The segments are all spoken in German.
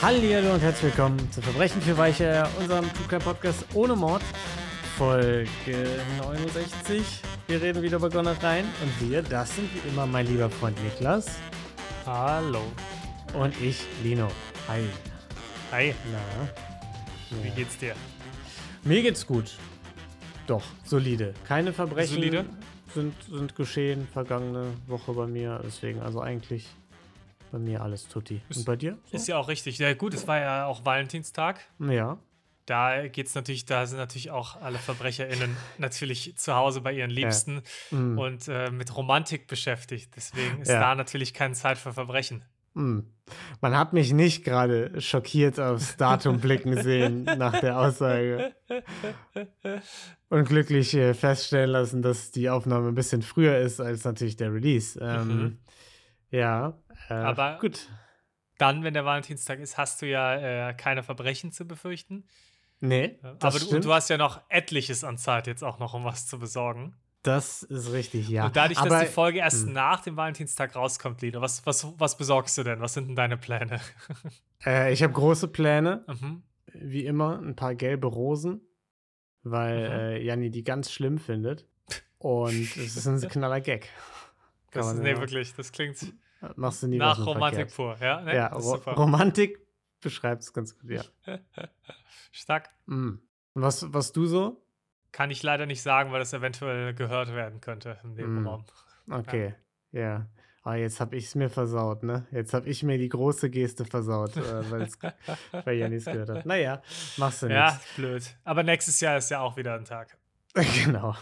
Hallo und herzlich willkommen zu Verbrechen für Weiche, unserem True Podcast ohne Mord, Folge 69. Wir reden wieder über Gonnereien und wir, das sind wie immer mein lieber Freund Niklas Hallo. und ich, Lino. Hi. Hi, Na, wie ja. geht's dir? Mir geht's gut. Doch, solide. Keine Verbrechen Solide? Sind, sind geschehen vergangene Woche bei mir. Deswegen also eigentlich bei mir alles tutti. Und bei dir? So? Ist ja auch richtig. Ja, gut, es war ja auch Valentinstag. Ja. Da geht's natürlich, da sind natürlich auch alle VerbrecherInnen natürlich zu Hause bei ihren Liebsten Mm. und äh, mit Romantik beschäftigt. Deswegen ist Ja. da natürlich keine Zeit für Verbrechen. Mm. Man hat mich nicht gerade schockiert aufs Datum blicken sehen nach der Aussage. Und glücklich äh, feststellen lassen, dass die Aufnahme ein bisschen früher ist als natürlich der Release. Ähm, Mhm. Ja. Äh, Aber- gut. Dann, wenn der Valentinstag ist, hast du ja äh, keine Verbrechen zu befürchten. Nee, das Aber du, du hast ja noch etliches an Zeit jetzt auch noch, um was zu besorgen. Das ist richtig, ja. Und dadurch, Aber, dass die Folge erst hm. nach dem Valentinstag rauskommt, Lino, was, was, was besorgst du denn? Was sind denn deine Pläne? äh, ich habe große Pläne, mhm. wie immer, ein paar gelbe Rosen, weil Mhm. äh, Janni die ganz schlimm findet. Und es ist ein knaller Gag. Kann Das nee, wirklich, das klingt Machst du nie nach Romantik verkehrt. pur. Ja, nee, Ja, Ro super. Romantik beschreibt es ganz gut, ja. Stark. Mm. Und was, was du so? Kann ich leider nicht sagen, weil das eventuell gehört werden könnte im Mm. Nebenraum. Okay, ja. Ah, jetzt habe ich es mir versaut, ne? Jetzt habe ich mir die große Geste versaut, äh, weil Janis gehört hat. Naja, machst du Ja, nichts. blöd. Aber nächstes Jahr ist ja auch wieder ein Tag. Genau.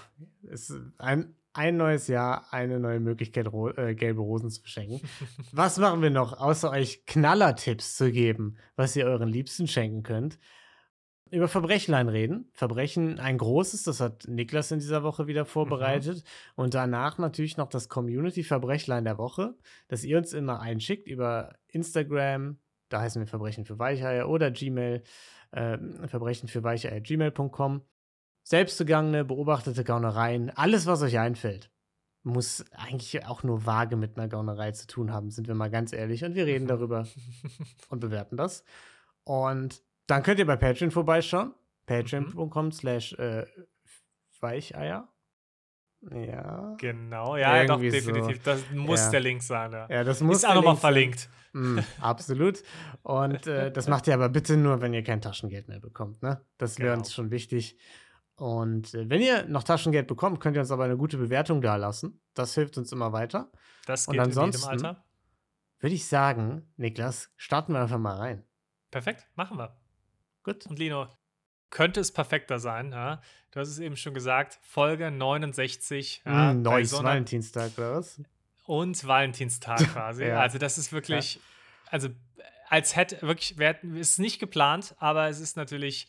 Es ist ein, ein neues Jahr, eine neue Möglichkeit, ro äh, gelbe Rosen zu verschenken. was machen wir noch, außer euch Knallertipps zu geben, was ihr euren Liebsten schenken könnt? Über Verbrechlein reden. Verbrechen ein großes, das hat Niklas in dieser Woche wieder vorbereitet. Und danach natürlich noch das Community-Verbrechlein der Woche, das ihr uns immer einschickt über Instagram, da heißen wir Verbrechen für Weicheier oder Gmail, äh, Verbrechen für Weicheier gmail.com. Selbstbegangene, beobachtete Gaunereien, alles, was euch einfällt. Muss eigentlich auch nur vage mit einer Gaunerei zu tun haben, sind wir mal ganz ehrlich. Und wir reden darüber und bewerten das. Und dann könnt ihr bei Patreon vorbeischauen. Patreon.com slash äh, Weicheier. Ja. Genau, ja, doch, Irgendwie so. definitiv. Das muss Ja. der Link sein. Ja. Ja, das muss ist auch nochmal verlinkt. Mm, absolut. Und äh, das macht ihr aber bitte nur, wenn ihr kein Taschengeld mehr bekommt. Ne? Das wäre Genau. uns schon wichtig. Und äh, wenn ihr noch Taschengeld bekommt, könnt ihr uns aber eine gute Bewertung da lassen. Das hilft uns immer weiter. Das Und geht in jedem ansonsten- Alter. Würde ich sagen, Niklas, starten wir einfach mal rein. Perfekt, machen wir. Gut. Und Lino, könnte es perfekter sein? Ja? Du hast es eben schon gesagt, Folge 69. Ja, mm, bei neues so Valentinstag oder was? und Valentinstag quasi. Ja. Also das ist wirklich, also als hätte wirklich, wir hätten, es ist nicht geplant, aber es ist natürlich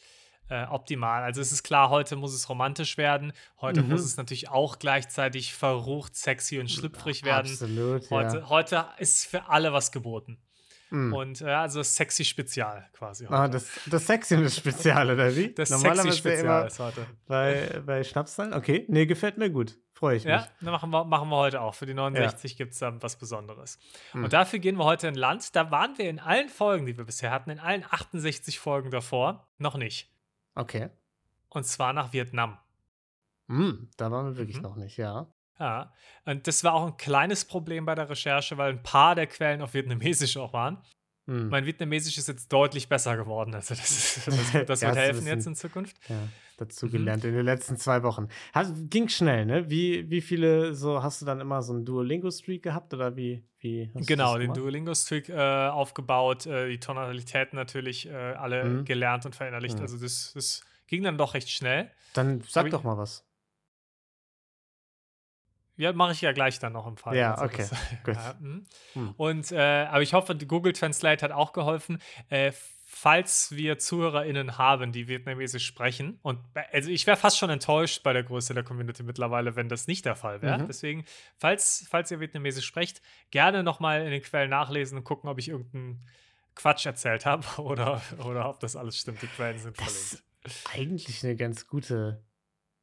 äh, optimal. Also es ist klar, heute muss es romantisch werden. Heute Mhm. muss es natürlich auch gleichzeitig verrucht, sexy und schlüpfrig werden. Absolut. Heute, ja. heute ist für alle was geboten. Mm. Und äh, also sexy Spezial quasi. Heute. Ah, das, das Sexiness-Spezial, oder wie? das sexy Spezial ist heute. bei, bei Schnapszahl. Okay, nee, gefällt mir gut. Freue ich mich. Ja, dann machen wir, machen wir heute auch. Für die 69 gibt es dann was Besonderes. Hm. Und dafür gehen wir heute in Land. Da waren wir in allen Folgen, die wir bisher hatten, in allen 68 Folgen davor, noch nicht. Okay. Und zwar nach Vietnam. Mm, da waren wir wirklich Mhm. noch nicht, ja. Ja, und das war auch ein kleines Problem bei der Recherche, weil ein paar der Quellen auf Vietnamesisch auch waren. Mm. Mein Vietnamesisch ist jetzt deutlich besser geworden. Also das, ist, das, wird- das Ja, wird helfen jetzt in Zukunft. Ja, dazu Mhm. gelernt in den letzten zwei Wochen. Hast, ging schnell, ne? Wie, wie viele so hast du dann immer so einen Duolingo-Streak gehabt oder wie? wie hast du Genau, den? Duolingo-Streak äh, aufgebaut, äh, die Tonalitäten natürlich äh, alle Mhm. gelernt und verinnerlicht. Mhm. Also das, das ging dann doch recht schnell. Dann sag ich- doch mal was. Ja, mache ich ja gleich dann noch im Fall. Ja, Also okay, das- gut. Ja, mhm. Hm. Und äh, aber ich hoffe, Google Translate hat auch geholfen. Äh, falls wir ZuhörerInnen haben, die Vietnamesisch sprechen, und also ich wäre fast schon enttäuscht bei der Größe der Community mittlerweile, wenn das nicht der Fall wäre. Mhm. Deswegen, falls, falls ihr Vietnamesisch sprecht, gerne nochmal in den Quellen nachlesen und gucken, ob ich irgendeinen Quatsch erzählt habe oder, oder ob das alles stimmt. Die Quellen sind Das verlinkt. eigentlich eine ganz gute,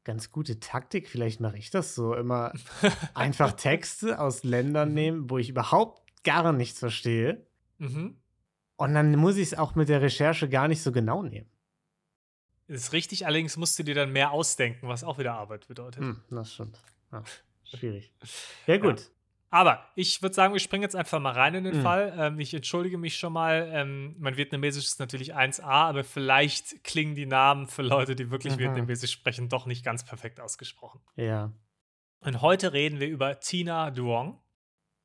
ganz gute Taktik. Vielleicht mache ich das so. Immer einfach Texte aus Ländern Mhm. nehmen, wo ich überhaupt gar nichts verstehe. Mhm. Und dann muss ich es auch mit der Recherche gar nicht so genau nehmen. Ist richtig, allerdings musst du dir dann mehr ausdenken, was auch wieder Arbeit bedeutet. Hm, das stimmt. Ja, schwierig. Ja, gut. Ja. Aber ich würde sagen, wir springen jetzt einfach mal rein in den mhm. Fall. Ähm, ich entschuldige mich schon mal. Ähm, mein Vietnamesisch ist natürlich 1a, aber vielleicht klingen die Namen für Leute, die wirklich mhm. Vietnamesisch sprechen, doch nicht ganz perfekt ausgesprochen. Ja. Und heute reden wir über Tina Duong.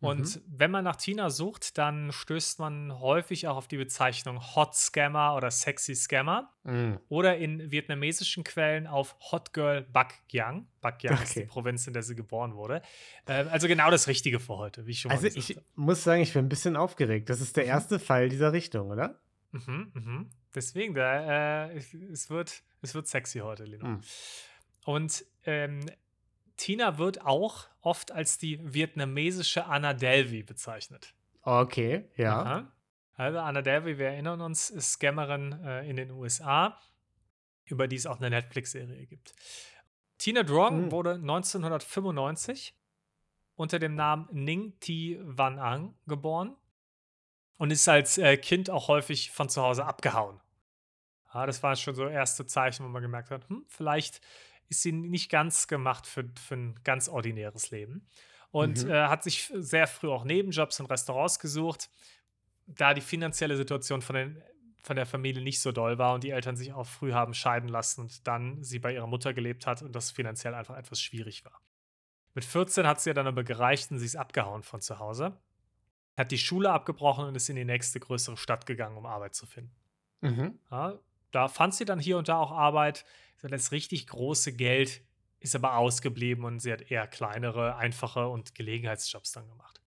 Und mhm. wenn man nach Tina sucht, dann stößt man häufig auch auf die Bezeichnung Hot Scammer oder Sexy Scammer. Mhm. Oder in vietnamesischen Quellen auf Hot Girl Bac Giang. Bac Giang okay. ist die Provinz, in der sie geboren wurde. Äh, also genau das Richtige für heute, wie ich schon also ich muss sagen, ich bin ein bisschen aufgeregt. Das ist der mhm. erste Fall dieser Richtung, oder? Mhm, mhm. Deswegen, da, äh, es, wird, es wird sexy heute, Lino. Mhm. Und ähm, Tina wird auch oft als die vietnamesische Anna Delvey bezeichnet. Okay, ja. Aha. Also Anna Delvey, wir erinnern uns, ist Scammerin äh, in den USA, über die es auch eine Netflix-Serie gibt. Tina Drong mhm. wurde 1995 unter dem Namen Ning Thi Van Ang geboren und ist als äh, Kind auch häufig von zu Hause abgehauen. Ja, das waren schon so erste Zeichen, wo man gemerkt hat, hm, vielleicht ist sie nicht ganz gemacht für, für ein ganz ordinäres Leben. Und mhm. äh, hat sich sehr früh auch Nebenjobs in Restaurants gesucht, da die finanzielle Situation von, den, von der Familie nicht so doll war und die Eltern sich auch früh haben scheiden lassen und dann sie bei ihrer Mutter gelebt hat und das finanziell einfach etwas schwierig war. Mit 14 hat sie ja dann aber gereicht und sie ist abgehauen von zu Hause, hat die Schule abgebrochen und ist in die nächste größere Stadt gegangen, um Arbeit zu finden. Mhm. Ja, da fand sie dann hier und da auch Arbeit, das richtig große Geld ist aber ausgeblieben und sie hat eher kleinere, einfache und Gelegenheitsjobs dann gemacht.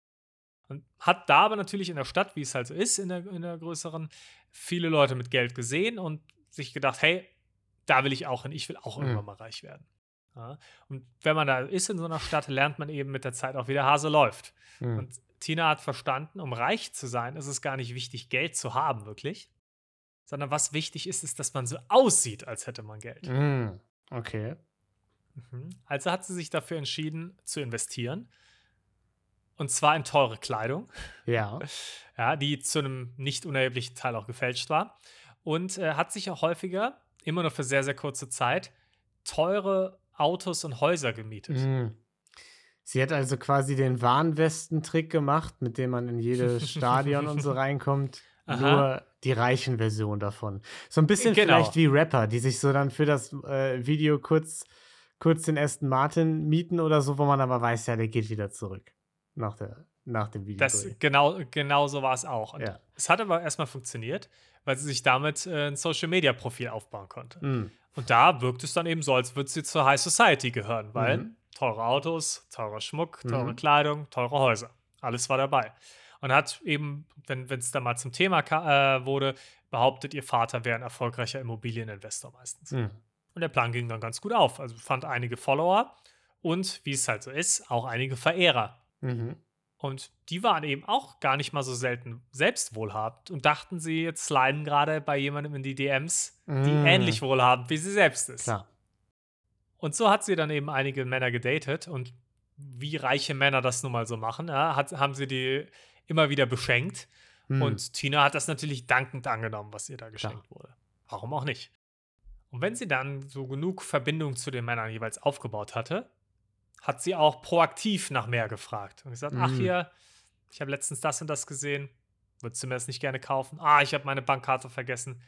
Und hat da aber natürlich in der Stadt, wie es halt so ist, in der, in der größeren, viele Leute mit Geld gesehen und sich gedacht, hey, da will ich auch hin, ich will auch mhm. irgendwann mal reich werden. Ja? Und wenn man da ist in so einer Stadt, lernt man eben mit der Zeit auch, wie der Hase läuft. Mhm. Und Tina hat verstanden, um reich zu sein, ist es gar nicht wichtig, Geld zu haben, wirklich, sondern was wichtig ist, ist, dass man so aussieht, als hätte man Geld. Mm, okay. Mhm. Also hat sie sich dafür entschieden, zu investieren. Und zwar in teure Kleidung. Ja. Ja, die zu einem nicht unerheblichen Teil auch gefälscht war. Und äh, hat sich auch häufiger, immer nur für sehr, sehr kurze Zeit, teure Autos und Häuser gemietet. Mm. Sie hat also quasi den Warnwesten-Trick gemacht, mit dem man in jedes Stadion und so reinkommt. Aha. Nur die reichen Version davon. So ein bisschen genau. vielleicht wie Rapper, die sich so dann für das äh, Video kurz, kurz den Aston Martin mieten oder so, wo man aber weiß, ja, der geht wieder zurück nach, der, nach dem Video. Das, genau, genau so war es auch. Ja. Es hat aber erstmal funktioniert, weil sie sich damit äh, ein Social-Media-Profil aufbauen konnte. Mhm. Und da wirkt es dann eben so, als würde sie zur High Society gehören, weil mhm. Teure Autos, teurer Schmuck, teure mhm. Kleidung, teure Häuser. Alles war dabei und hat eben, wenn es dann mal zum Thema äh, wurde, behauptet, ihr Vater wäre ein erfolgreicher Immobilieninvestor meistens. Mhm. Und der Plan ging dann ganz gut auf. Also fand einige Follower und, wie es halt so ist, auch einige Verehrer. Mhm. Und die waren eben auch gar nicht mal so selten selbst wohlhabend und dachten, sie jetzt sliden gerade bei jemandem in die DMs, die mhm. ähnlich wohlhabend wie sie selbst ist. Klar. Und so hat sie dann eben einige Männer gedatet und wie reiche Männer das nun mal so machen, ja, hat, haben sie die immer wieder beschenkt. Hm. Und Tina hat das natürlich dankend angenommen, was ihr da geschenkt Klar. wurde. Warum auch nicht? Und wenn sie dann so genug Verbindung zu den Männern jeweils aufgebaut hatte, hat sie auch proaktiv nach mehr gefragt. Und gesagt, mhm. ach hm. hier, ich habe letztens das und das gesehen, würdest du mir das nicht gerne kaufen? Ah, ich habe meine Bankkarte vergessen.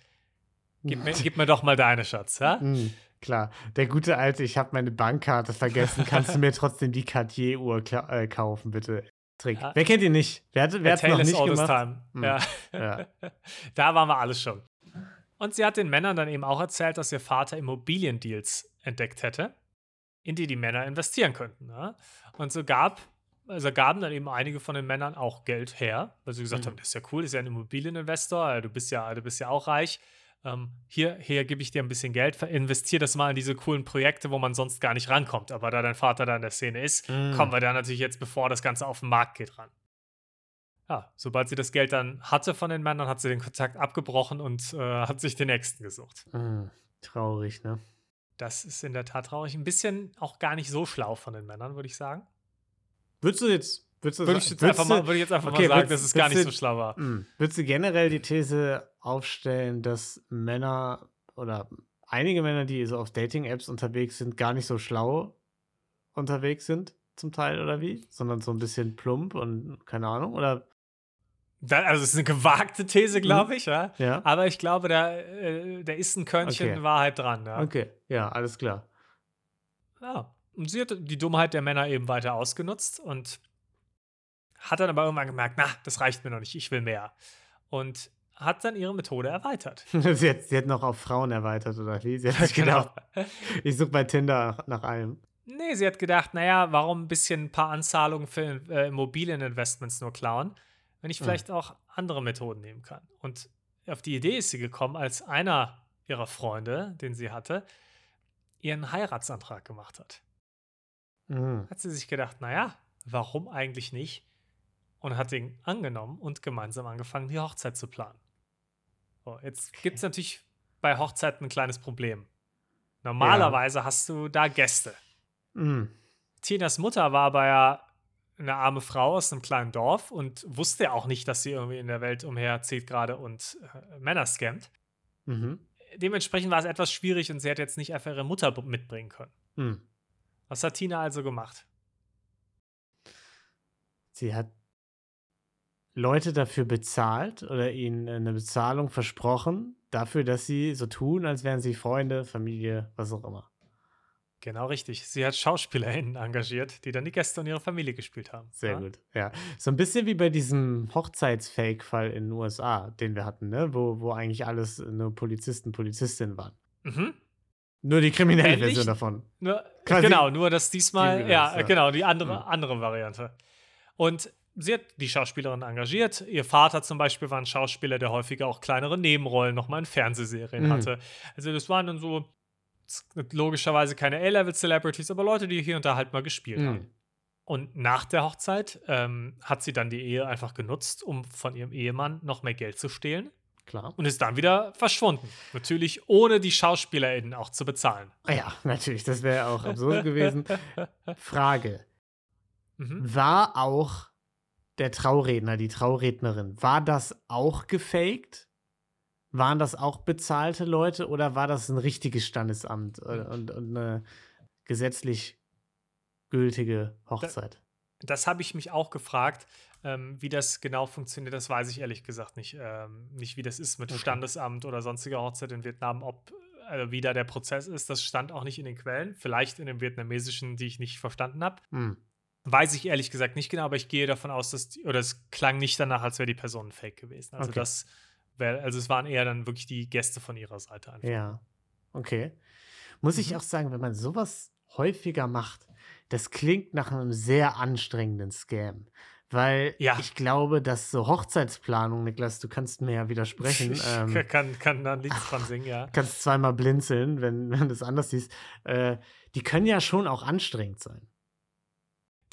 Gib mir, gib mir, doch mal deine, Schatz, ja? Mhm, klar. Der gute Alte, ich habe meine Bankkarte vergessen. Kannst du mir trotzdem die Cartier-Uhr äh, kaufen, bitte? Trick. Ja. Wer kennt ihn nicht? Wer hat es noch nicht gemacht? Time. Hm. Ja. ja. da waren wir alles schon. Und sie hat den Männern dann eben auch erzählt, dass ihr Vater Immobiliendeals entdeckt hätte, in die die Männer investieren könnten. Ja? Und so gab, also gaben dann eben einige von den Männern auch Geld her, weil sie gesagt mhm. haben, das ist ja cool, das ist ja ein Immobilieninvestor, du bist ja, du bist ja auch reich ähm, hier, hier gebe ich dir ein bisschen Geld, investiere das mal in diese coolen Projekte, wo man sonst gar nicht rankommt. Aber da dein Vater da in der Szene ist, mm. kommen wir da natürlich jetzt, bevor das Ganze auf den Markt geht, ran. Ja, sobald sie das Geld dann hatte von den Männern, hat sie den Kontakt abgebrochen und äh, hat sich den nächsten gesucht. Mm, traurig, ne? Das ist in der Tat traurig. Ein bisschen auch gar nicht so schlau von den Männern, würde ich sagen. Würdest du jetzt Würdest du Würde ich jetzt einfach mal, würde ich jetzt einfach okay, mal sagen, würdest- dass es gar nicht so du- schlau war. Hm. Würdest du generell die These aufstellen, dass Männer oder einige Männer, die so auf Dating-Apps unterwegs sind, gar nicht so schlau unterwegs sind, zum Teil oder wie? Sondern so ein bisschen plump und keine Ahnung, oder? Also, es ist eine gewagte These, glaube ich, ja. Ja. Aber ich glaube, da, äh, da ist ein Körnchen Okay. Wahrheit dran. Ja. Okay, ja, alles klar. Ja. Und sie hat die Dummheit der Männer eben weiter ausgenutzt und hat dann aber irgendwann gemerkt, na, das reicht mir noch nicht, ich will mehr. Und hat dann ihre Methode erweitert. sie, hat, sie hat noch auf Frauen erweitert, oder wie? Sie hat sich Genau. gedacht, ich suche bei Tinder nach, allem. Nee, sie hat gedacht, naja, warum ein bisschen ein paar Anzahlungen für äh, Immobilieninvestments nur klauen, wenn ich vielleicht auch andere Methoden nehmen kann. Und auf die Idee ist sie gekommen, als einer ihrer Freunde, den sie hatte, ihren Heiratsantrag gemacht hat. Mhm. Hat sie sich gedacht, naja, warum eigentlich nicht? Und hat ihn angenommen und gemeinsam angefangen, die Hochzeit zu planen. So, jetzt gibt es natürlich bei Hochzeiten ein kleines Problem. Normalerweise hast du da Gäste. Mhm. Tinas Mutter war aber ja eine arme Frau aus einem kleinen Dorf und wusste auch nicht, dass sie irgendwie in der Welt umherzieht gerade und äh, Männer scammt. Mhm. Dementsprechend war es etwas schwierig und sie hat jetzt nicht einfach ihre Mutter mitbringen können. Mhm. Was hat Tina also gemacht? Sie hat Leute dafür bezahlt oder ihnen eine Bezahlung versprochen, dafür, dass sie so tun, als wären sie Freunde, Familie, was auch immer. Genau richtig. Sie hat SchauspielerInnen engagiert, die dann die Gäste und ihre Familie gespielt haben. Sehr ja? gut. Ja. So ein bisschen wie bei diesem Hochzeitsfake-Fall in den USA, den wir hatten, ne? Wo, wo eigentlich alles nur Polizisten, Polizistinnen waren. Mhm. Nur die kriminelle. Version davon. Nur, genau, nur dass diesmal, die ja, ja. genau, die andere, Mhm. andere Variante. Und sie hat die Schauspielerin engagiert. Ihr Vater zum Beispiel war ein Schauspieler, der häufiger auch kleinere Nebenrollen nochmal in Fernsehserien Mhm. hatte. Also das waren dann so logischerweise keine A-Level-Celebrities, aber Leute, die hier und da halt mal gespielt haben. Mhm. Und nach der Hochzeit ähm, hat sie dann die Ehe einfach genutzt, um von ihrem Ehemann noch mehr Geld zu stehlen Klar. und ist dann wieder verschwunden. Natürlich ohne die SchauspielerInnen auch zu bezahlen. Ah ja, natürlich, das wäre auch absurd gewesen. Frage: Mhm. War auch der Trauredner, die Traurednerin, war das auch gefaked? Waren das auch bezahlte Leute oder war das ein richtiges Standesamt äh, und, und eine gesetzlich gültige Hochzeit? Das habe ich mich auch gefragt, ähm, wie das genau funktioniert. Das weiß ich ehrlich gesagt nicht. Ähm, nicht, wie das ist mit Okay. Standesamt oder sonstiger Hochzeit in Vietnam, ob äh, wie da der Prozess ist. Das stand auch nicht in den Quellen. Vielleicht in den vietnamesischen, die ich nicht verstanden habe. Hm. Weiß ich ehrlich gesagt nicht genau, aber ich gehe davon aus, dass die, oder es klang nicht danach, als wäre die Person Fake gewesen. Also Okay. das wäre, also es waren eher dann wirklich die Gäste von ihrer Seite einfach. Ja, okay. Muss ich Mhm. auch sagen, wenn man sowas häufiger macht, das klingt nach einem sehr anstrengenden Scam. Weil Ja. ich glaube, dass so Hochzeitsplanung, Niklas, du kannst mir ja widersprechen, Ich ähm, kann, kann da nichts dran singen, ja. kannst zweimal blinzeln, wenn, wenn du es anders siehst. Äh, die können ja schon auch anstrengend sein.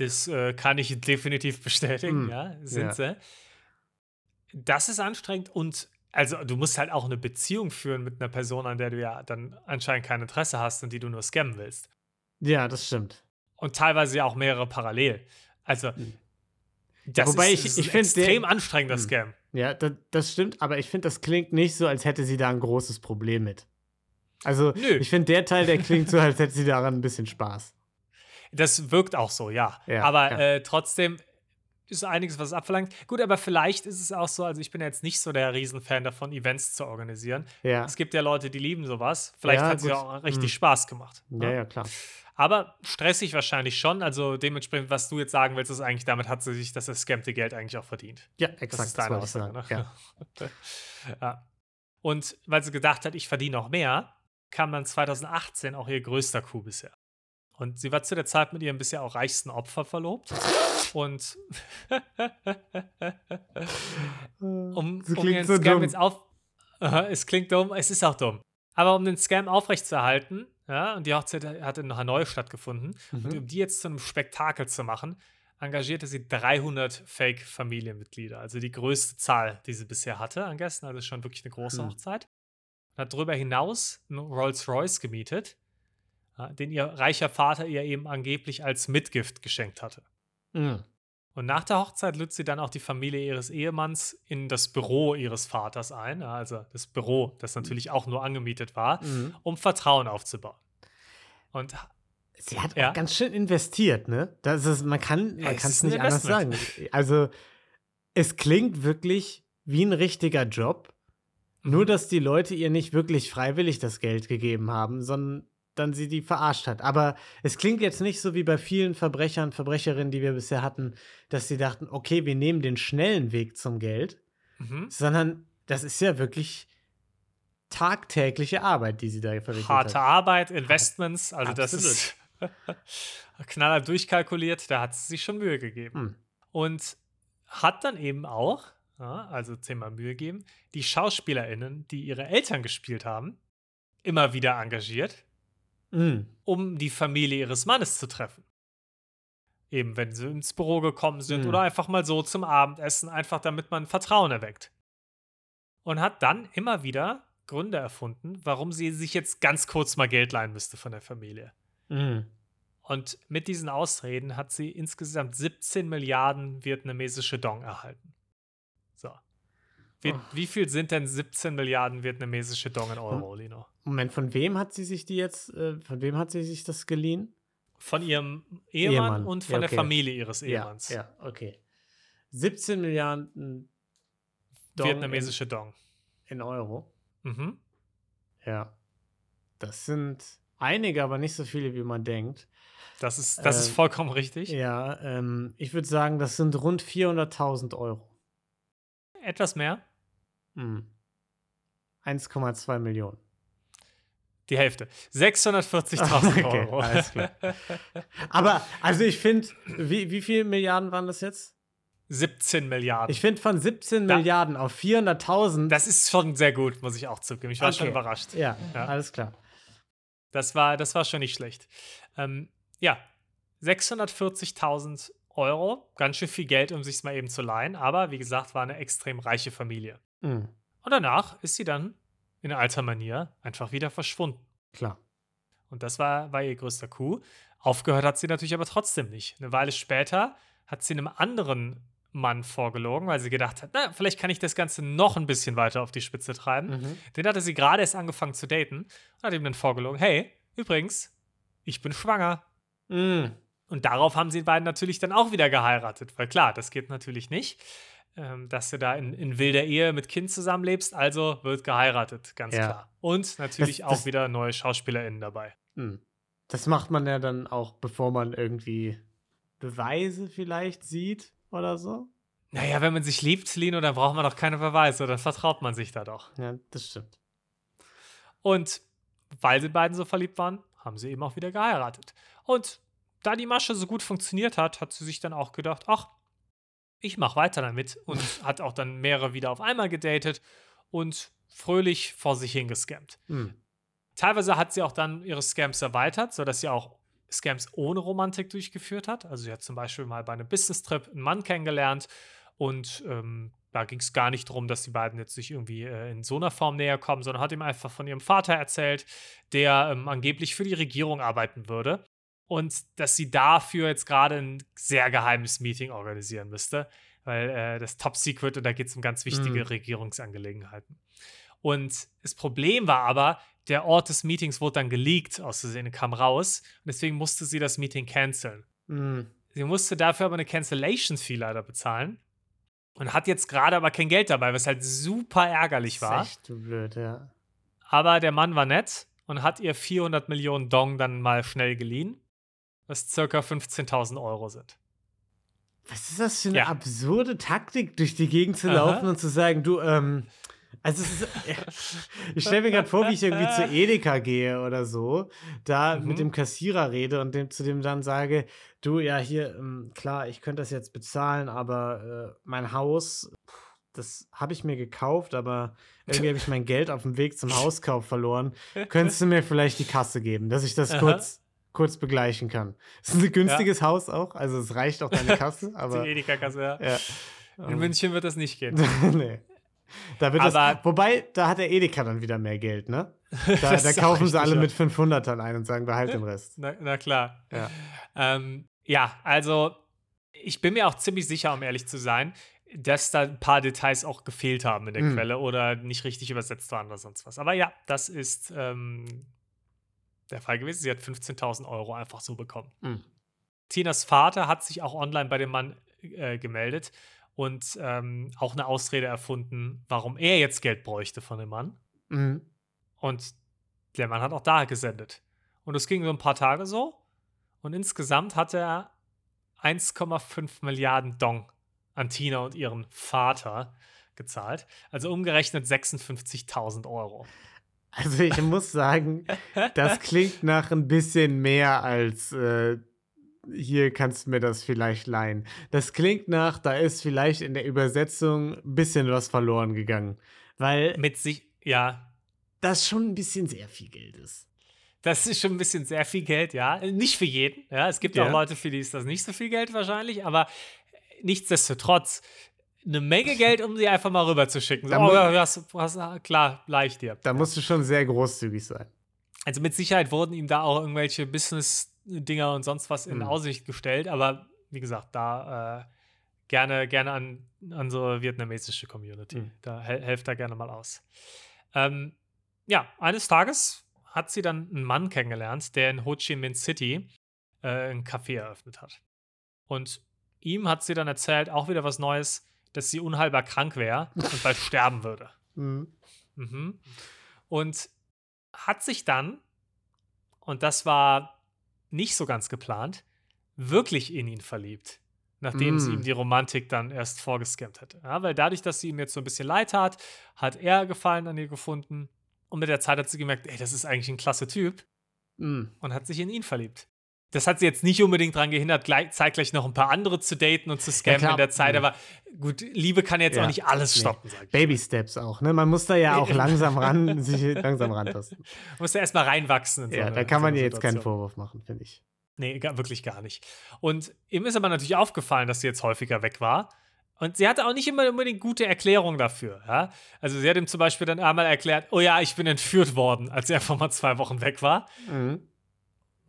Das äh, kann ich definitiv bestätigen, Mm, ja, sind ja. sie. Das ist anstrengend und also du musst halt auch eine Beziehung führen mit einer Person, an der du ja dann anscheinend kein Interesse hast und die du nur scammen willst. Ja, das stimmt. Und teilweise ja auch mehrere parallel. Also, Mhm. das wobei ist, ich- ich ein find, der- extrem anstrengender Mhm. Scam. Ja, das, das stimmt, aber ich finde, das klingt nicht so, als hätte sie da ein großes Problem mit. Also, Nö. ich finde, der Teil, der klingt so, als hätte sie daran ein bisschen Spaß. Das wirkt auch so, ja. Ja, aber ja. Äh, trotzdem ist einiges, was es abverlangt. Gut, aber vielleicht ist es auch so, also ich bin ja jetzt nicht so der Riesenfan davon, Events zu organisieren. Ja, Es gibt ja Leute, die lieben sowas. Vielleicht hat es ja auch richtig Hm. Spaß gemacht. ne? ja, ja, klar. Aber stressig wahrscheinlich schon. Also dementsprechend, was du jetzt sagen willst, ist eigentlich, damit hat sie sich das gescammte Geld eigentlich auch verdient. Ja, Das exakt, ist das deine wollte ich sagen. Aussage, ne? ja. Und weil sie gedacht hat, ich verdiene noch mehr, kam dann 2018 auch ihr größter Coup bisher. Und sie war zu der Zeit mit ihrem bisher auch reichsten Opfer verlobt. Und um, um ihren so Scam dumm. jetzt auf. Es klingt dumm, es ist auch dumm. Aber um den Scam aufrechtzuerhalten, ja, und die Hochzeit hat in Hanoi stattgefunden, und Mhm. um die jetzt zu einem Spektakel zu machen, engagierte sie 300 Fake-Familienmitglieder. Also die größte Zahl, die sie bisher hatte an Gästen. Also schon wirklich eine große Hm. Hochzeit. Und hat darüber hinaus einen Rolls-Royce gemietet, den ihr reicher Vater ihr eben angeblich als Mitgift geschenkt hatte. Mhm. Und nach der Hochzeit lud sie dann auch die Familie ihres Ehemanns in das Büro ihres Vaters ein, also das Büro, das natürlich auch nur angemietet war, Mhm. um Vertrauen aufzubauen. Und Sie hat Ja. auch ganz schön investiert, ne? Das ist, man kann man es kann ist es ein nicht anders sagen. Also, es klingt wirklich wie ein richtiger Job, nur Mhm. dass die Leute ihr nicht wirklich freiwillig das Geld gegeben haben, sondern dann sie die verarscht hat. Aber es klingt jetzt nicht so wie bei vielen Verbrechern, Verbrecherinnen, die wir bisher hatten, dass sie dachten, okay, wir nehmen den schnellen Weg zum Geld, mhm. sondern das ist ja wirklich tagtägliche Arbeit, die sie da verrichtet harte hat. Arbeit, Investments, also das Absolut. ist knaller durchkalkuliert, da hat sie sich schon Mühe gegeben. Hm. Und hat dann eben auch, ja, also zehnmal Mühe geben, die SchauspielerInnen, die ihre Eltern gespielt haben, immer wieder engagiert, Mhm. um die Familie ihres Mannes zu treffen. Eben, wenn sie ins Büro gekommen sind Mhm. oder einfach mal so zum Abendessen, einfach damit man Vertrauen erweckt. Und hat dann immer wieder Gründe erfunden, warum sie sich jetzt ganz kurz mal Geld leihen müsste von der Familie. Mhm. Und mit diesen Ausreden hat sie insgesamt 17 Milliarden vietnamesische Dong erhalten. Wie, Oh. wie viel sind denn 17 Milliarden vietnamesische Dong in Euro, Lino? Moment, von wem hat sie sich die jetzt, äh, von wem hat sie sich das geliehen? Von ihrem Ehemann, Ehemann. und von Ja, der okay. Familie ihres Ehemanns. Ja, ja, okay. 17 Milliarden Dong Vietnamesische Dong. in, in Euro. Mhm. Ja. Das sind einige, aber nicht so viele, wie man denkt. Das ist, das ist Ähm, vollkommen richtig. Ja, ähm, ich würde sagen, das sind rund 400.000 Euro. Etwas mehr. Hm. 1,2 Millionen. Die Hälfte. 640.000 Okay, Euro. alles klar. Aber, also ich finde, wie, wie viele Milliarden waren das jetzt? 17 Milliarden. Ich finde, von 17 Da- Milliarden auf 400.000. das ist schon sehr gut, muss ich auch zugeben. Ich war schon Okay. überrascht. Ja, Ja. alles klar. Das war, das war schon nicht schlecht. Ähm, ja, 640.000 Euro, ganz schön viel Geld, um sich mal eben zu leihen. Aber wie gesagt, war eine extrem reiche Familie. Hm, Und danach ist sie dann in alter Manier einfach wieder verschwunden. klar. Und das war, war ihr größter Coup. Aufgehört hat sie natürlich aber trotzdem nicht. Eine Weile später hat sie einem anderen Mann vorgelogen, weil sie gedacht hat, na, vielleicht kann ich das Ganze noch ein bisschen weiter auf die Spitze treiben. Mhm. Den hatte sie gerade erst angefangen zu daten und hat ihm dann vorgelogen, hey, übrigens, ich bin schwanger. Hm, Und darauf haben sie beiden natürlich dann auch wieder geheiratet, weil klar, das geht natürlich nicht, ähm, dass du da in, in wilder Ehe mit Kind zusammenlebst, also wird geheiratet, ganz Ja. klar. Und natürlich Das- auch das- wieder neue SchauspielerInnen dabei. hm. Das macht man ja dann auch, bevor man irgendwie Beweise vielleicht sieht oder so. Naja, wenn man sich liebt, Lino, dann braucht man doch keine Beweise, dann vertraut man sich da doch. Ja, das stimmt. Und weil sie beiden so verliebt waren, haben sie eben auch wieder geheiratet. Und da die Masche so gut funktioniert hat, hat sie sich dann auch gedacht, ach, ich mache weiter damit und hat auch dann mehrere wieder auf einmal gedatet und fröhlich vor sich hingescammt. Hm. Teilweise hat sie auch dann ihre Scams erweitert, sodass sie auch Scams ohne Romantik durchgeführt hat. Also sie hat zum Beispiel mal bei einem Business-Trip einen Mann kennengelernt und ähm, da ging es gar nicht darum, dass die beiden jetzt sich irgendwie äh, in so einer Form näher kommen, sondern hat ihm einfach von ihrem Vater erzählt, der ähm, angeblich für die Regierung arbeiten würde und dass sie dafür jetzt gerade ein sehr geheimes Meeting organisieren müsste, weil äh, das Top Secret und da geht es um ganz wichtige Mhm. Regierungsangelegenheiten. Und das Problem war aber, der Ort des Meetings wurde dann geleakt, aus Versehen kam raus. Und deswegen musste sie das Meeting canceln. Hm. Sie musste dafür aber eine Cancellation-Fee leider bezahlen. Und hat jetzt gerade aber kein Geld dabei, was halt super ärgerlich war. Echt blöd, ja. Aber der Mann war nett und hat ihr 400 Millionen Dong dann mal schnell geliehen, was circa 15.000 Euro sind. Was ist das für eine Ja. absurde Taktik, durch die Gegend zu Aha. laufen und zu sagen, du, ähm, also es ist, ich stelle mir gerade vor, wie ich irgendwie zu Edeka gehe oder so, da Mhm. mit dem Kassierer rede und dem, zu dem dann sage, du, ja, hier, ähm, klar, ich könnte das jetzt bezahlen, aber äh, mein Haus, das habe ich mir gekauft, aber irgendwie habe ich mein Geld auf dem Weg zum Hauskauf verloren. Könntest du mir vielleicht die Kasse geben, dass ich das Aha. kurz, kurz begleichen kann? Es ist ein günstiges Haus auch, also es reicht auch deine Kasse, aber Die Edeka-Kasse, ja. ja. In München wird das nicht gehen. nee. Da wird Aber- das, wobei, da hat der Edeka dann wieder mehr Geld, ne? Da, da kaufen sie alle ja. mit 500ern ein und sagen, behalt den Rest. Na, na klar. Ja. Ähm, ja, also Ich bin mir auch ziemlich sicher, um ehrlich zu sein, dass da ein paar Details auch gefehlt haben in der Mhm. Quelle oder nicht richtig übersetzt waren oder sonst was. Aber ja, das ist ähm, der Fall gewesen. Sie hat 15.000 Euro einfach so bekommen. Mhm. Tinas Vater hat sich auch online bei dem Mann äh, gemeldet und ähm, auch eine Ausrede erfunden, warum er jetzt Geld bräuchte von dem Mann. Mhm. Und der Mann hat auch da gesendet. Und es ging so ein paar Tage so. Und insgesamt hat er 1,5 Milliarden Dong an Tina und ihren Vater gezahlt. Also umgerechnet 56.000 Euro. Also ich muss sagen, das klingt nach ein bisschen mehr als äh, hier kannst du mir das vielleicht leihen. Das klingt nach, da ist vielleicht in der Übersetzung ein bisschen was verloren gegangen. Weil Mit sich, ja, das schon ein bisschen sehr viel Geld ist. das ist schon ein bisschen sehr viel Geld, ja. Nicht für jeden, ja. Es gibt ja. Auch Leute, für die ist das nicht so viel Geld wahrscheinlich, aber nichtsdestotrotz eine Menge Geld, um sie einfach mal rüber zu schicken. So, oh, ja, das, das, klar, leicht dir. Da musst du schon sehr großzügig sein. Also mit Sicherheit wurden ihm da auch irgendwelche Business-Dinger und sonst was in Mhm. Aussicht gestellt, aber wie gesagt, da äh, gerne, gerne an unsere vietnamesische Community. Mhm. Da hel helft da gerne mal aus. Ähm, ja, eines Tages hat sie dann einen Mann kennengelernt, der in Ho Chi Minh City äh, ein Café eröffnet hat. Und ihm hat sie dann erzählt, auch wieder was Neues, dass sie unheilbar krank wäre und bald sterben würde. Mhm. Mhm. Und hat sich dann, und das war nicht so ganz geplant, wirklich in ihn verliebt. Nachdem sie Mm. ihm die Romantik dann erst vorgescampt hätte. Ja, weil dadurch, dass sie ihm jetzt so ein bisschen leid tat, hat er Gefallen an ihr gefunden. Und mit der Zeit hat sie gemerkt, ey, das ist eigentlich ein klasse Typ Mhm. und hat sich in ihn verliebt. Das hat sie jetzt nicht unbedingt daran gehindert, gleich, zeitgleich noch ein paar andere zu daten und zu scammen klar. in der Zeit. Aber gut, Liebe kann jetzt Ja. auch nicht alles Nee. stoppen, ich. Baby Steps auch, ne? Man muss da ja auch langsam ran, sich langsam rantasten. Muss ja erstmal reinwachsen. In so Ja, eine- da kann so man ihr jetzt keinen. Vorwurf machen, finde ich. Nee, gar, wirklich gar nicht. Und ihm ist aber natürlich aufgefallen, dass sie jetzt häufiger weg war. Und sie hatte auch nicht immer unbedingt gute Erklärungen dafür. Ja? Also sie hat ihm zum Beispiel dann einmal erklärt, oh ja, ich bin entführt worden, als er einfach mal zwei Wochen weg war. Mhm.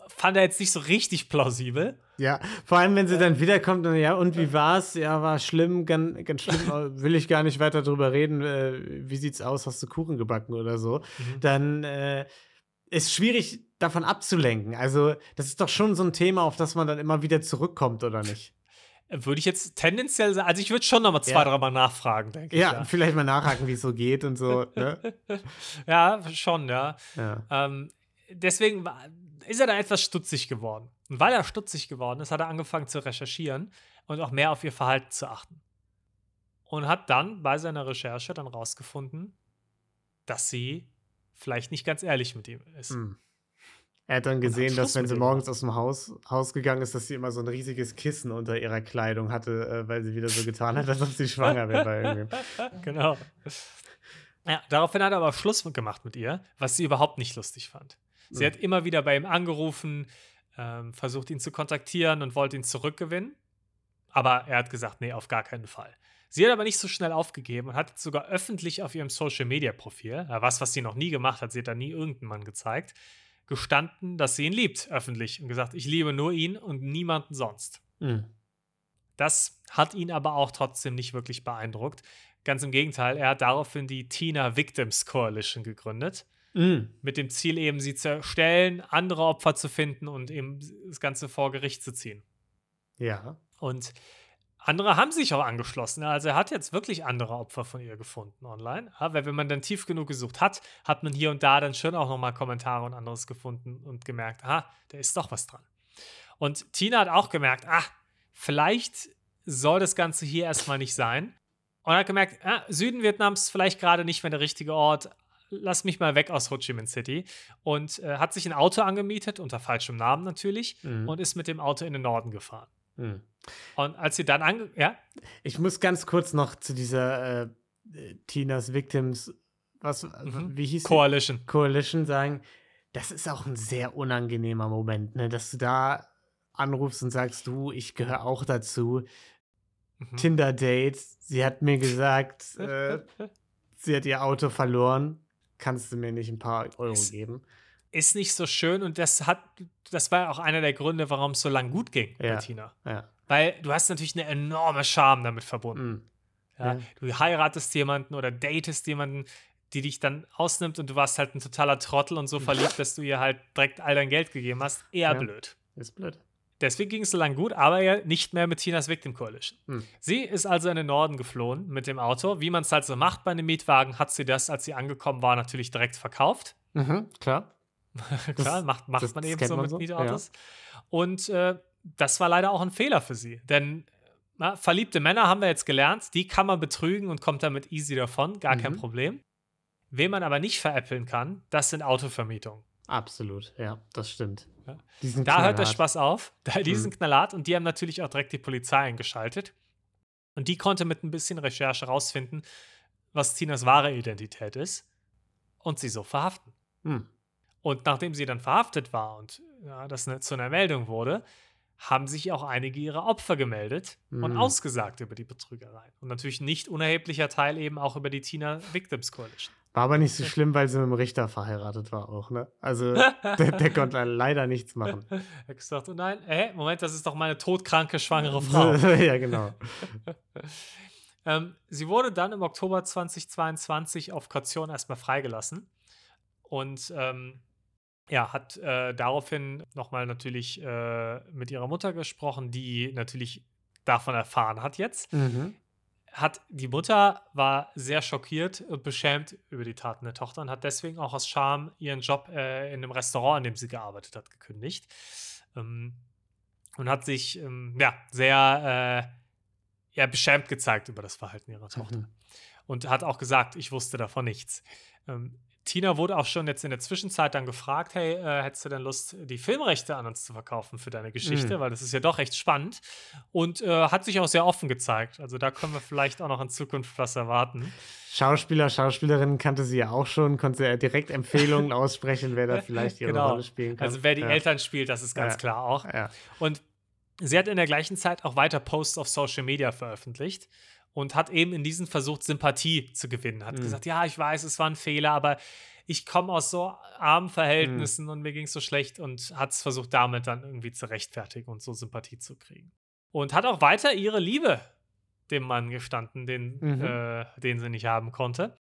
Fand er jetzt nicht so richtig plausibel. Ja, vor allem, wenn sie dann wiederkommt und ja, und wie war's? Ja, war schlimm, ganz, ganz schlimm, will ich gar nicht weiter drüber reden. Äh, wie sieht's aus? Hast du Kuchen gebacken oder so? Mhm. Dann äh, ist schwierig, davon abzulenken. Also, das ist doch schon so ein Thema, auf das man dann immer wieder zurückkommt, oder nicht? Würde ich jetzt tendenziell sagen, also ich würde schon noch mal zwei, Ja. dreimal nachfragen, denke ich. Ja, vielleicht mal nachhaken, wie es so geht und so. Ne? Ja, schon, ja. Ja. Ähm, deswegen war, ist er da etwas stutzig geworden. Und weil er stutzig geworden ist, hat er angefangen zu recherchieren und auch mehr auf ihr Verhalten zu achten. Und hat dann bei seiner Recherche dann rausgefunden, dass sie vielleicht nicht ganz ehrlich mit ihm ist. Hm. Er hat dann gesehen, dass wenn sie morgens aus dem Haus, Haus gegangen ist, dass sie immer so ein riesiges Kissen unter ihrer Kleidung hatte, äh, weil sie wieder so getan hat, als ob sie schwanger wäre bei genau. Ja, daraufhin hat er aber Schluss gemacht mit ihr, was sie überhaupt nicht lustig fand. Sie Mhm. hat immer wieder bei ihm angerufen, ähm, versucht ihn zu kontaktieren und wollte ihn zurückgewinnen. Aber er hat gesagt, nee, auf gar keinen Fall. Sie hat aber nicht so schnell aufgegeben und hat sogar öffentlich auf ihrem Social Media Profil, ja, was, was sie noch nie gemacht hat, sie hat da nie irgendeinen Mann gezeigt, gestanden, dass sie ihn liebt, öffentlich und gesagt, ich liebe nur ihn und niemanden sonst. Hm. Das hat ihn aber auch trotzdem nicht wirklich beeindruckt. Ganz im Gegenteil, er hat daraufhin die Tina Victims Coalition gegründet, Hm. mit dem Ziel eben, sie zu erstellen, andere Opfer zu finden und eben das Ganze vor Gericht zu ziehen. Ja. Und andere haben sich auch angeschlossen. Also er hat jetzt wirklich andere Opfer von ihr gefunden online. Ja, weil wenn man dann tief genug gesucht hat, hat man hier und da dann schon auch nochmal Kommentare und anderes gefunden und gemerkt, ah, da ist doch was dran. Und Tina hat auch gemerkt, ah, vielleicht soll das Ganze hier erstmal nicht sein. Und hat gemerkt, ah, Süden Vietnams vielleicht gerade nicht mehr der richtige Ort. Lass mich mal weg aus Ho Chi Minh City. Und äh, hat sich ein Auto angemietet, unter falschem Namen natürlich, Mhm. und ist mit dem Auto in den Norden gefahren. Hm. Und als sie dann ange... Ja? Ich muss ganz kurz noch zu dieser äh, äh, Tinas Victims, was, Mhm. wie hieß? Coalition. Coalition sagen. Das ist auch ein sehr unangenehmer Moment, ne? dass du da anrufst und sagst, du, ich gehöre auch dazu. Mhm. Tinder-Date. Sie hat mir gesagt, äh, sie hat ihr Auto verloren. Kannst du mir nicht ein paar Euro Es- geben? Ist nicht so schön und das hat, das war auch einer der Gründe, warum es so lang gut ging Ja. Tina. Ja. weil du hast natürlich eine enorme Scham damit verbunden. Mhm. Ja? Ja. Du heiratest jemanden oder datest jemanden, die dich dann ausnimmt und du warst halt ein totaler Trottel und so verliebt, dass du ihr halt direkt all dein Geld gegeben hast. Eher Ja. blöd. Ist blöd. Deswegen ging es so lang gut, aber ja nicht mehr mit Tinas Victim Coalition. Hm. Sie ist also in den Norden geflohen mit dem Auto. Wie man es halt so macht bei einem Mietwagen, hat sie das, als sie angekommen war, natürlich direkt verkauft. Mhm, klar. Klar, macht, macht das- man das eben so man mit so, Mietautos. Und äh, das war leider auch ein Fehler für sie. Denn na, verliebte Männer haben wir jetzt gelernt, die kann man betrügen und kommt damit easy davon, gar kein Mhm. Problem. Wen man aber nicht veräppeln kann, das sind Autovermietungen. Absolut, ja, das stimmt. Ja. Da hört der knallhart. Spaß auf. Da, die Mhm. sind knallhart und die haben natürlich auch direkt die Polizei eingeschaltet. Und die konnte mit ein bisschen Recherche rausfinden, was Tinas wahre Identität ist und sie so verhaften. Hm. Und nachdem sie dann verhaftet war und ja, das ne, zu einer Meldung wurde, haben sich auch einige ihrer Opfer gemeldet und Mhm. ausgesagt über die Betrügereien. Und natürlich nicht unerheblicher Teil eben auch über die Tina Victims Coalition. War aber nicht so schlimm, weil sie mit dem Richter verheiratet war auch, ne? Also der, der konnte leider nichts machen. Er hat gesagt, oh nein, hä, Moment, das ist doch meine todkranke, schwangere Frau. ja, genau. Ähm, sie wurde dann im Oktober 2022 auf Kaution erstmal freigelassen und ähm, ja, hat äh, daraufhin nochmal natürlich äh, mit ihrer Mutter gesprochen, die natürlich davon erfahren hat jetzt. Mhm. Hat die Mutter war sehr schockiert und beschämt über die Taten der Tochter und hat deswegen auch aus Scham ihren Job äh, in einem Restaurant, in dem sie gearbeitet hat, gekündigt. Ähm, und hat sich ähm, ja sehr äh, ja, beschämt gezeigt über das Verhalten ihrer Tochter. Mhm. Und hat auch gesagt, ich wusste davon nichts. Ähm, Tina wurde auch schon jetzt in der Zwischenzeit dann gefragt, hey, äh, hättest du denn Lust, die Filmrechte an uns zu verkaufen für deine Geschichte? Mhm. Weil das ist ja doch recht spannend. Und äh, hat sich auch sehr offen gezeigt. Also da können wir vielleicht auch noch in Zukunft was erwarten. Schauspieler, Schauspielerinnen kannte sie ja auch schon, konnte ja direkt Empfehlungen aussprechen, wer da vielleicht ihre Genau. Rolle spielen kann. Also wer die ja. Eltern spielt, das ist ganz Ja. klar auch. Ja. Und sie hat in der gleichen Zeit auch weiter Posts auf Social Media veröffentlicht und hat eben in diesen versucht, Sympathie zu gewinnen. Hat Mhm. gesagt, ja, ich weiß, es war ein Fehler, aber ich komme aus so armen Verhältnissen und mir ging es so schlecht und hat es versucht, damit dann irgendwie zu rechtfertigen und so Sympathie zu kriegen. Und hat auch weiter ihre Liebe dem Mann gestanden, den, Mhm. äh, den sie nicht haben konnte.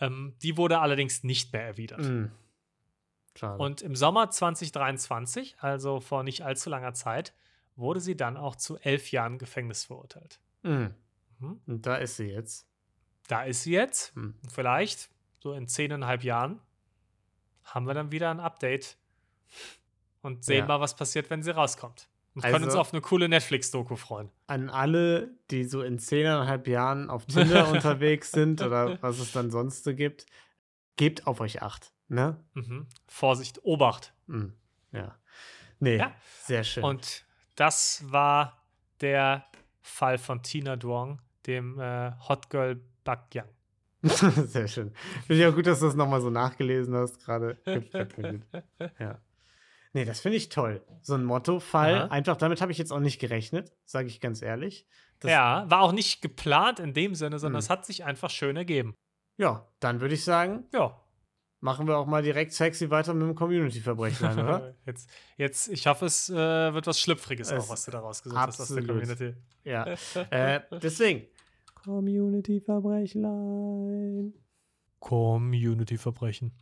Ähm, die wurde allerdings nicht mehr erwidert. Mhm. Und im Sommer 2023, also vor nicht allzu langer Zeit, wurde sie dann auch zu elf Jahren Gefängnis verurteilt. Mhm. Mhm. Und da ist sie jetzt. Da ist sie jetzt. Und Vielleicht, so in zehneinhalb Jahren, haben wir dann wieder ein Update und sehen Ja. mal, was passiert, wenn sie rauskommt. Und können uns Also- auf eine coole Netflix-Doku freuen. An alle, die so in zehneinhalb Jahren auf Tinder unterwegs sind oder was es dann sonst so gibt, gebt auf euch acht. Ne? Mhm. Vorsicht, Obacht. Mhm. Ja. Nee, Ja. sehr schön. Und das war der Fall von Tina Duong, dem äh, Hot Girl Bakyang. Sehr schön. Finde ich auch gut, dass du das nochmal so nachgelesen hast gerade. Ja. Nee, das finde ich toll. So ein Mottofall. Aha. Einfach damit habe ich jetzt auch nicht gerechnet, sage ich ganz ehrlich. Das, ja, war auch nicht geplant in dem Sinne, sondern Hm. es hat sich einfach schön ergeben. Ja, dann würde ich sagen, Ja. machen wir auch mal direkt sexy weiter mit dem Community-Verbrechlein, oder? Jetzt, jetzt, ich hoffe, es äh, wird was Schlüpfriges Es- auch, was du da rausgesucht hast aus der. Community. Ja. äh, deswegen. Community-Verbrechlein. Community-Verbrechen.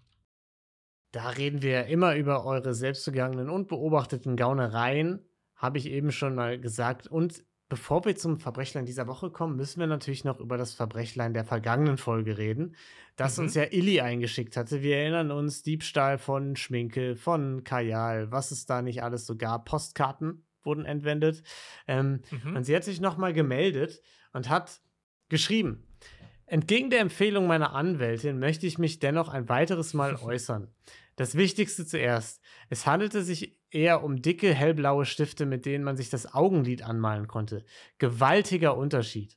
Da reden wir immer über eure selbstbegangenen und beobachteten Gaunereien, habe ich eben schon mal gesagt. Und bevor wir zum Verbrechlein dieser Woche kommen, müssen wir natürlich noch über das Verbrechlein der vergangenen Folge reden, das Mhm. uns ja Illy eingeschickt hatte. Wir erinnern uns, Diebstahl von Schminke, von Kajal, was es da nicht alles so gab. Postkarten wurden entwendet. Ähm, Mhm. und sie hat sich nochmal gemeldet und hat geschrieben. Entgegen der Empfehlung meiner Anwältin möchte ich mich dennoch ein weiteres Mal äußern. Das Wichtigste zuerst. Es handelte sich eher um dicke, hellblaue Stifte, mit denen man sich das Augenlid anmalen konnte. Gewaltiger Unterschied.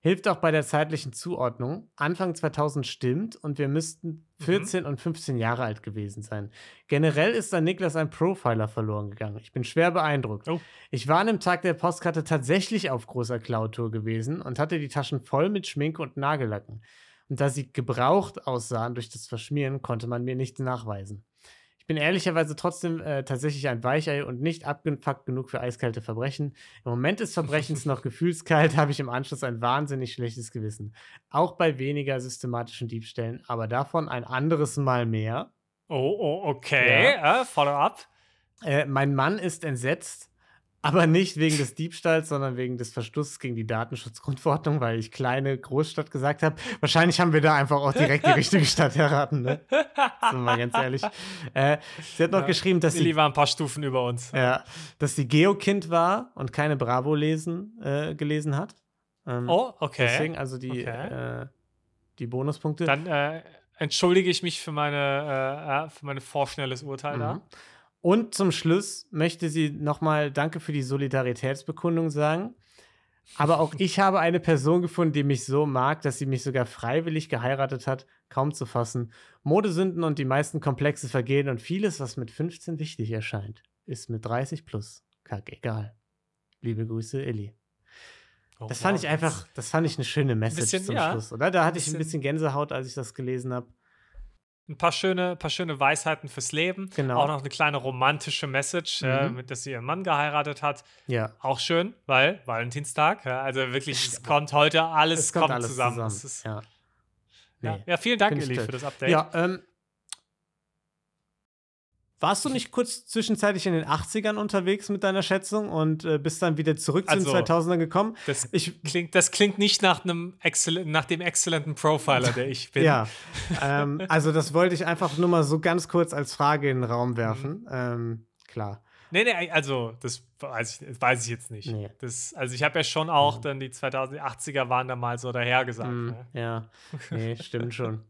Hilft auch bei der zeitlichen Zuordnung. Anfang 2000 stimmt und wir müssten 14 und 15 Jahre alt gewesen sein. Generell ist an Niklas ein Profiler verloren gegangen. Ich bin schwer beeindruckt. Oh. Ich war an dem Tag der Postkarte tatsächlich auf großer Klautour gewesen und hatte die Taschen voll mit Schminke und Nagellacken. Und da sie gebraucht aussahen durch das Verschmieren, konnte man mir nichts nachweisen. Ich bin ehrlicherweise trotzdem äh, tatsächlich ein Weichei und nicht abgefuckt genug für eiskalte Verbrechen. Im Moment des Verbrechens noch gefühlskalt, habe ich im Anschluss ein wahnsinnig schlechtes Gewissen. Auch bei weniger systematischen Diebstählen, aber davon ein anderes Mal mehr. Oh, oh okay. Ja. Äh, follow up. Äh, mein Mann ist entsetzt, aber nicht wegen des Diebstahls, sondern wegen des Verstoßes gegen die Datenschutzgrundverordnung, weil ich kleine Großstadt gesagt habe. Wahrscheinlich haben wir da einfach auch direkt die richtige Stadt erraten, ne? Sind mal ganz ehrlich. Äh, sie hat noch ja, geschrieben, dass Lilly sie. war ein paar Stufen über uns. Ja, dass sie Geokind war und keine Bravo lesen, äh, gelesen hat. Ähm, oh, okay. Deswegen also die, okay. äh, die Bonuspunkte. Dann äh, entschuldige ich mich für, meine, äh, für mein vorschnelles Urteil mhm. da. Und zum Schluss möchte sie nochmal Danke für die Solidaritätsbekundung sagen. Aber auch ich habe eine Person gefunden, die mich so mag, dass sie mich sogar freiwillig geheiratet hat, kaum zu fassen. Modesünden und die meisten Komplexe vergehen und vieles, was mit 15 wichtig erscheint, ist mit 30 plus kack egal. Liebe Grüße, Illy. Oh, das fand wow. ich einfach, das fand ich eine schöne Message bisschen, zum ja, Schluss, oder? Da hatte ich ein bisschen Gänsehaut, als ich das gelesen habe ein paar schöne, paar schöne Weisheiten fürs Leben. Genau. Auch noch eine kleine romantische Message, mhm. äh, mit dass sie ihren Mann geheiratet hat. Ja. Auch schön, weil Valentinstag. Ja, also wirklich, es kommt heute alles, es kommt, kommt alles zusammen. zusammen. Ist, ja. Nee. ja. vielen Dank, Ellie, für das Update. Ja, ähm, warst du nicht kurz zwischenzeitlich in den 80ern unterwegs mit deiner Schätzung und äh, bist dann wieder zurück also, zu den 2000ern also, gekommen? Das, ich, klingt, das klingt nicht nach, einem nach dem exzellenten Profiler, der ich bin. ja, ähm, also das wollte ich einfach nur mal so ganz kurz als Frage in den Raum werfen. Mhm. Ähm, klar. Nee, nee, also das weiß ich, weiß ich jetzt nicht. Nee. Das, also ich habe ja schon auch dann die 2080er waren da mal so dahergesagt. Mm, ne? Ja, nee, stimmt schon.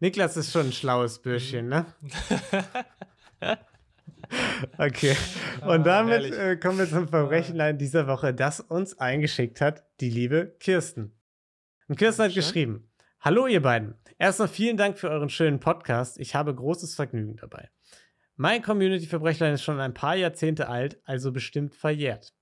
Niklas ist schon ein schlaues Bürschchen, ne? Okay. Ah, Und damit äh, kommen wir zum Verbrechenlein dieser Woche, das uns eingeschickt hat, die liebe Kirsten. Und Kirsten hat geschrieben: Hallo, ihr beiden. Erstmal vielen Dank für euren schönen Podcast. Ich habe großes Vergnügen dabei. Mein Community-Verbrechlein ist schon ein paar Jahrzehnte alt, also bestimmt verjährt.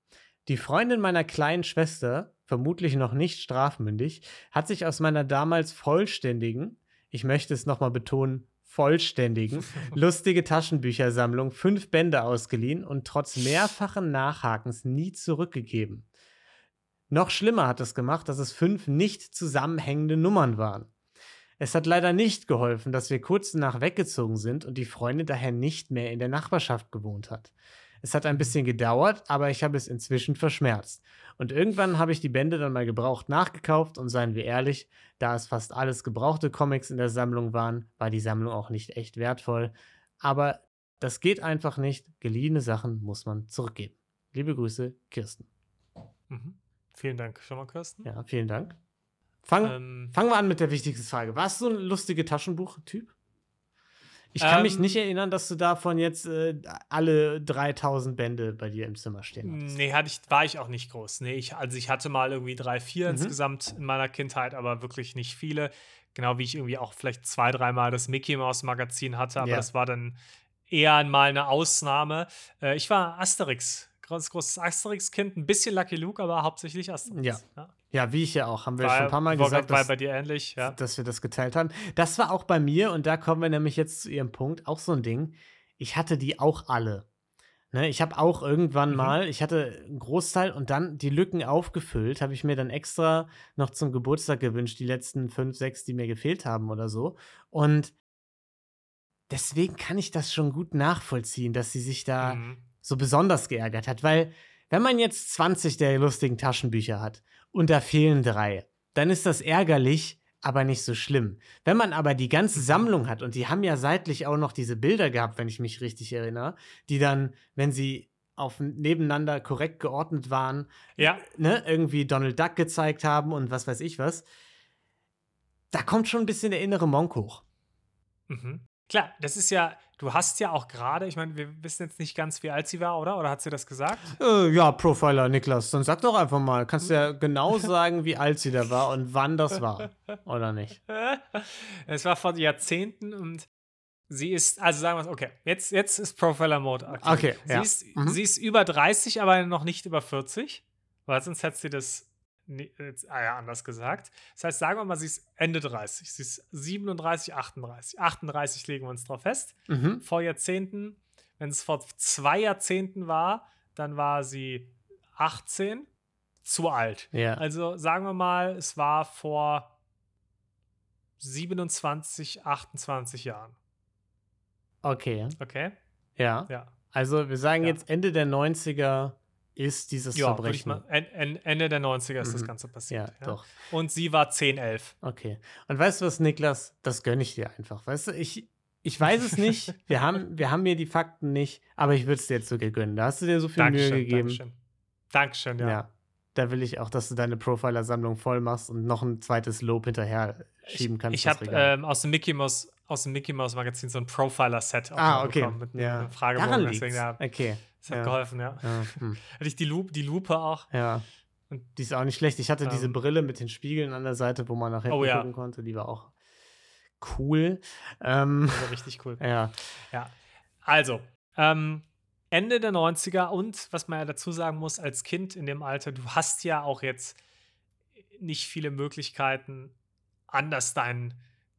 Die Freundin meiner kleinen Schwester, vermutlich noch nicht strafmündig, hat sich aus meiner damals vollständigen, ich möchte es nochmal betonen, vollständigen, lustige Taschenbüchersammlung fünf Bände ausgeliehen und trotz mehrfachen Nachhakens nie zurückgegeben. Noch schlimmer hat es gemacht, dass es fünf nicht zusammenhängende Nummern waren. Es hat leider nicht geholfen, dass wir kurz danach weggezogen sind und die Freundin daher nicht mehr in der Nachbarschaft gewohnt hat. Es hat ein bisschen gedauert, aber ich habe es inzwischen verschmerzt. Und irgendwann habe ich die Bände dann mal gebraucht nachgekauft und seien wir ehrlich, da es fast alles gebrauchte Comics in der Sammlung waren, war die Sammlung auch nicht echt wertvoll. Aber das geht einfach nicht. Geliehene Sachen muss man zurückgeben. Liebe Grüße, Kirsten. Mhm. Vielen Dank schon mal, Kirsten. Ja, vielen Dank. Fang, ähm, fangen wir an mit der wichtigsten Frage. Warst du ein lustiger Taschenbuch-Typ? Ich kann ähm, mich nicht erinnern, dass du davon jetzt äh, alle 3000 Bände bei dir im Zimmer stehen hattest. Nee, hatte ich, war ich auch nicht groß. Nee, ich, also ich hatte mal irgendwie drei, vier mhm. insgesamt in meiner Kindheit, aber wirklich nicht viele. Genau wie ich irgendwie auch vielleicht zwei, dreimal das Mickey Mouse Magazin hatte, aber ja. das war dann eher mal eine Ausnahme. Äh, ich war Asterix, ganz großes Asterix-Kind, ein bisschen Lucky Luke, aber hauptsächlich Asterix. Ja. ja. Ja, wie ich ja auch, haben wir war, schon ein paar Mal gesagt, dass, bei dir ähnlich, ja. dass wir das geteilt haben. Das war auch bei mir, und da kommen wir nämlich jetzt zu ihrem Punkt, auch so ein Ding. Ich hatte die auch alle. Ne, ich habe auch irgendwann mhm. mal, ich hatte einen Großteil und dann die Lücken aufgefüllt, habe ich mir dann extra noch zum Geburtstag gewünscht, die letzten fünf, sechs, die mir gefehlt haben oder so. Und deswegen kann ich das schon gut nachvollziehen, dass sie sich da mhm. so besonders geärgert hat, weil wenn man jetzt 20 der lustigen Taschenbücher hat und da fehlen drei, dann ist das ärgerlich, aber nicht so schlimm. Wenn man aber die ganze Sammlung hat, und die haben ja seitlich auch noch diese Bilder gehabt, wenn ich mich richtig erinnere, die dann, wenn sie auf nebeneinander korrekt geordnet waren, ja. ne, irgendwie Donald Duck gezeigt haben und was weiß ich was, da kommt schon ein bisschen der innere Monk hoch. Mhm. Klar, das ist ja, du hast ja auch gerade, ich meine, wir wissen jetzt nicht ganz, wie alt sie war, oder? Oder hat sie das gesagt? Äh, ja, Profiler Niklas, dann sag doch einfach mal, kannst du ja genau sagen, wie alt sie da war und wann das war, oder nicht? Es war vor Jahrzehnten und sie ist, also sagen wir es, okay, jetzt, jetzt ist Profiler-Mode aktiv. Okay, sie, ja. ist, mhm. sie ist über 30, aber noch nicht über 40, weil sonst hätte sie das nee, jetzt, ah ja, anders gesagt. Das heißt, sagen wir mal, sie ist Ende 30. Sie ist 37, 38. 38 legen wir uns drauf fest. Mhm. Vor Jahrzehnten, wenn es vor zwei Jahrzehnten war, dann war sie 18, zu alt. Ja. Also sagen wir mal, es war vor 27, 28 Jahren. Okay. Okay? Ja. Ja. Also wir sagen Ja. jetzt Ende der 90er ist dieses Ja, ich Verbrechen. mal. En, en, Ende der 90er ist das Mhm. Ganze ja, passiert. doch. Und sie war 10, 11. Okay. Und weißt du was, Niklas? Das gönne ich dir einfach. Weißt du, ich, ich weiß es nicht. Wir haben, wir haben mir die Fakten nicht, aber ich würde es dir jetzt sogar gönnen. Da hast du dir so viel Dankeschön, Mühe gegeben. Dankeschön. Dankeschön, ja. Ja. Da will ich auch, dass du deine Profiler-Sammlung voll machst und noch ein zweites Lob hinterher schieben kannst. Ich das habe ähm, aus dem Mickey Mouse aus dem Mickey Mouse Magazin so ein Profiler-Set auch ah, okay. bekommen mit einem- ja. Fragebogen. Daran Deswegen, ja, Okay. das hat Ja. geholfen, ja. Ja. Hm. Hatte ich die, Lupe, die Lupe auch. ja. Und- Die ist auch nicht schlecht. Ich hatte diese Ähm. Brille mit den Spiegeln an der Seite, wo man nach hinten Oh, ja. gucken konnte. Die war auch cool. Ähm, war richtig cool. ja. Ja. Also, ähm, Ende der 90er und was man ja dazu sagen muss, als Kind in dem Alter, du hast ja auch jetzt nicht viele Möglichkeiten, anders deinen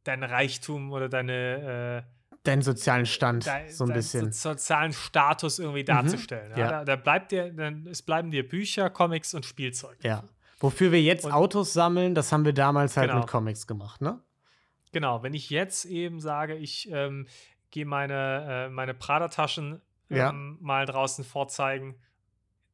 dein Reichtum oder deine äh, Deinen sozialen Stand dein, so ein bisschen. so sozialen Status irgendwie darzustellen. Ja? ja. Da, da bleibt dir, dann, es bleiben dir Bücher, Comics und Spielzeug. Ja. Wofür wir jetzt Und- Autos sammeln, das haben wir damals halt Genau. mit Comics gemacht, ne? Genau, wenn ich jetzt eben sage, ich ähm, gehe meine, äh, meine Prada-Taschen Ja. ähm, mal draußen vorzeigen,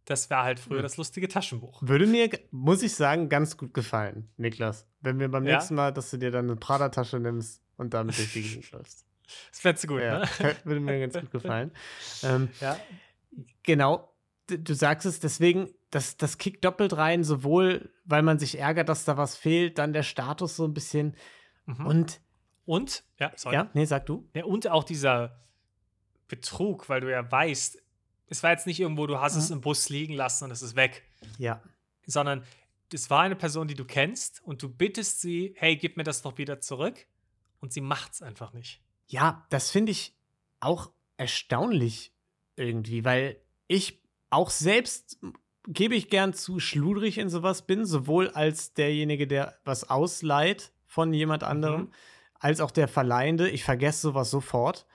das wäre halt früher Hm. das lustige Taschenbuch. Würde mir, muss ich sagen, ganz gut gefallen, Niklas. Wenn wir beim Ja? nächsten Mal, dass du dir dann eine Prada-Tasche nimmst und damit durch die Gegend läufst. Das fändest du gut, Ja, ne? würde mir ganz gut gefallen. Ähm, Ja, genau, du sagst es, deswegen, das, das kickt doppelt rein, sowohl weil man sich ärgert, dass da was fehlt, dann der Status so ein bisschen. mhm. Und, und, ja, sorry. ja, nee, sag du. Ja, und auch dieser Betrug, weil du ja weißt, es war jetzt nicht irgendwo, du hast es Mhm. im Bus liegen lassen und es ist weg, Ja, sondern es war eine Person, die du kennst und du bittest sie, hey, gib mir das doch wieder zurück und sie macht es einfach nicht. Ja, das finde ich auch erstaunlich irgendwie, weil ich auch selbst, gebe ich gern zu, schludrig in sowas bin, sowohl als derjenige, der was ausleiht von jemand anderem, Mhm. als auch der Verleihende. Ich vergesse sowas sofort.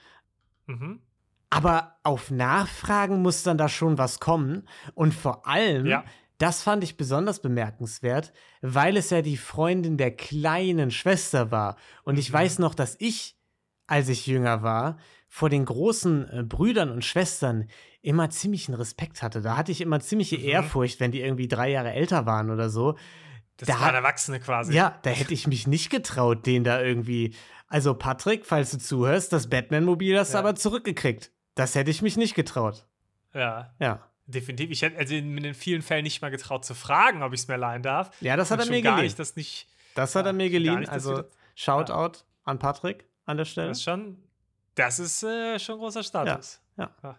Mhm. Aber auf Nachfragen muss dann da schon was kommen. Und vor allem, Ja. das fand ich besonders bemerkenswert, weil es ja die Freundin der kleinen Schwester war. Und ich Mhm. weiß noch, dass ich, als ich jünger war, vor den großen äh, Brüdern und Schwestern immer ziemlichen Respekt hatte. Da hatte ich immer ziemliche Mhm. Ehrfurcht, wenn die irgendwie drei Jahre älter waren oder so. Das Da waren Erwachsene quasi. Ja, da hätte ich mich nicht getraut, den da irgendwie. Also, Patrick, falls du zuhörst, das Batman-Mobil hast du Ja. aber zurückgekriegt. Das hätte ich mich nicht getraut. ja. Ja. Definitiv. Ich hätte also in, vielen Fällen nicht mal getraut zu fragen, ob ich es mir leihen darf. Ja, das hat Und er mir gar geliehen. nicht, das nicht. Das hat ja, er mir geliehen. nicht, Also, das- Shoutout an Patrick an der Stelle. Das ist schon, das ist äh, schon großer Status. Ja. Ja.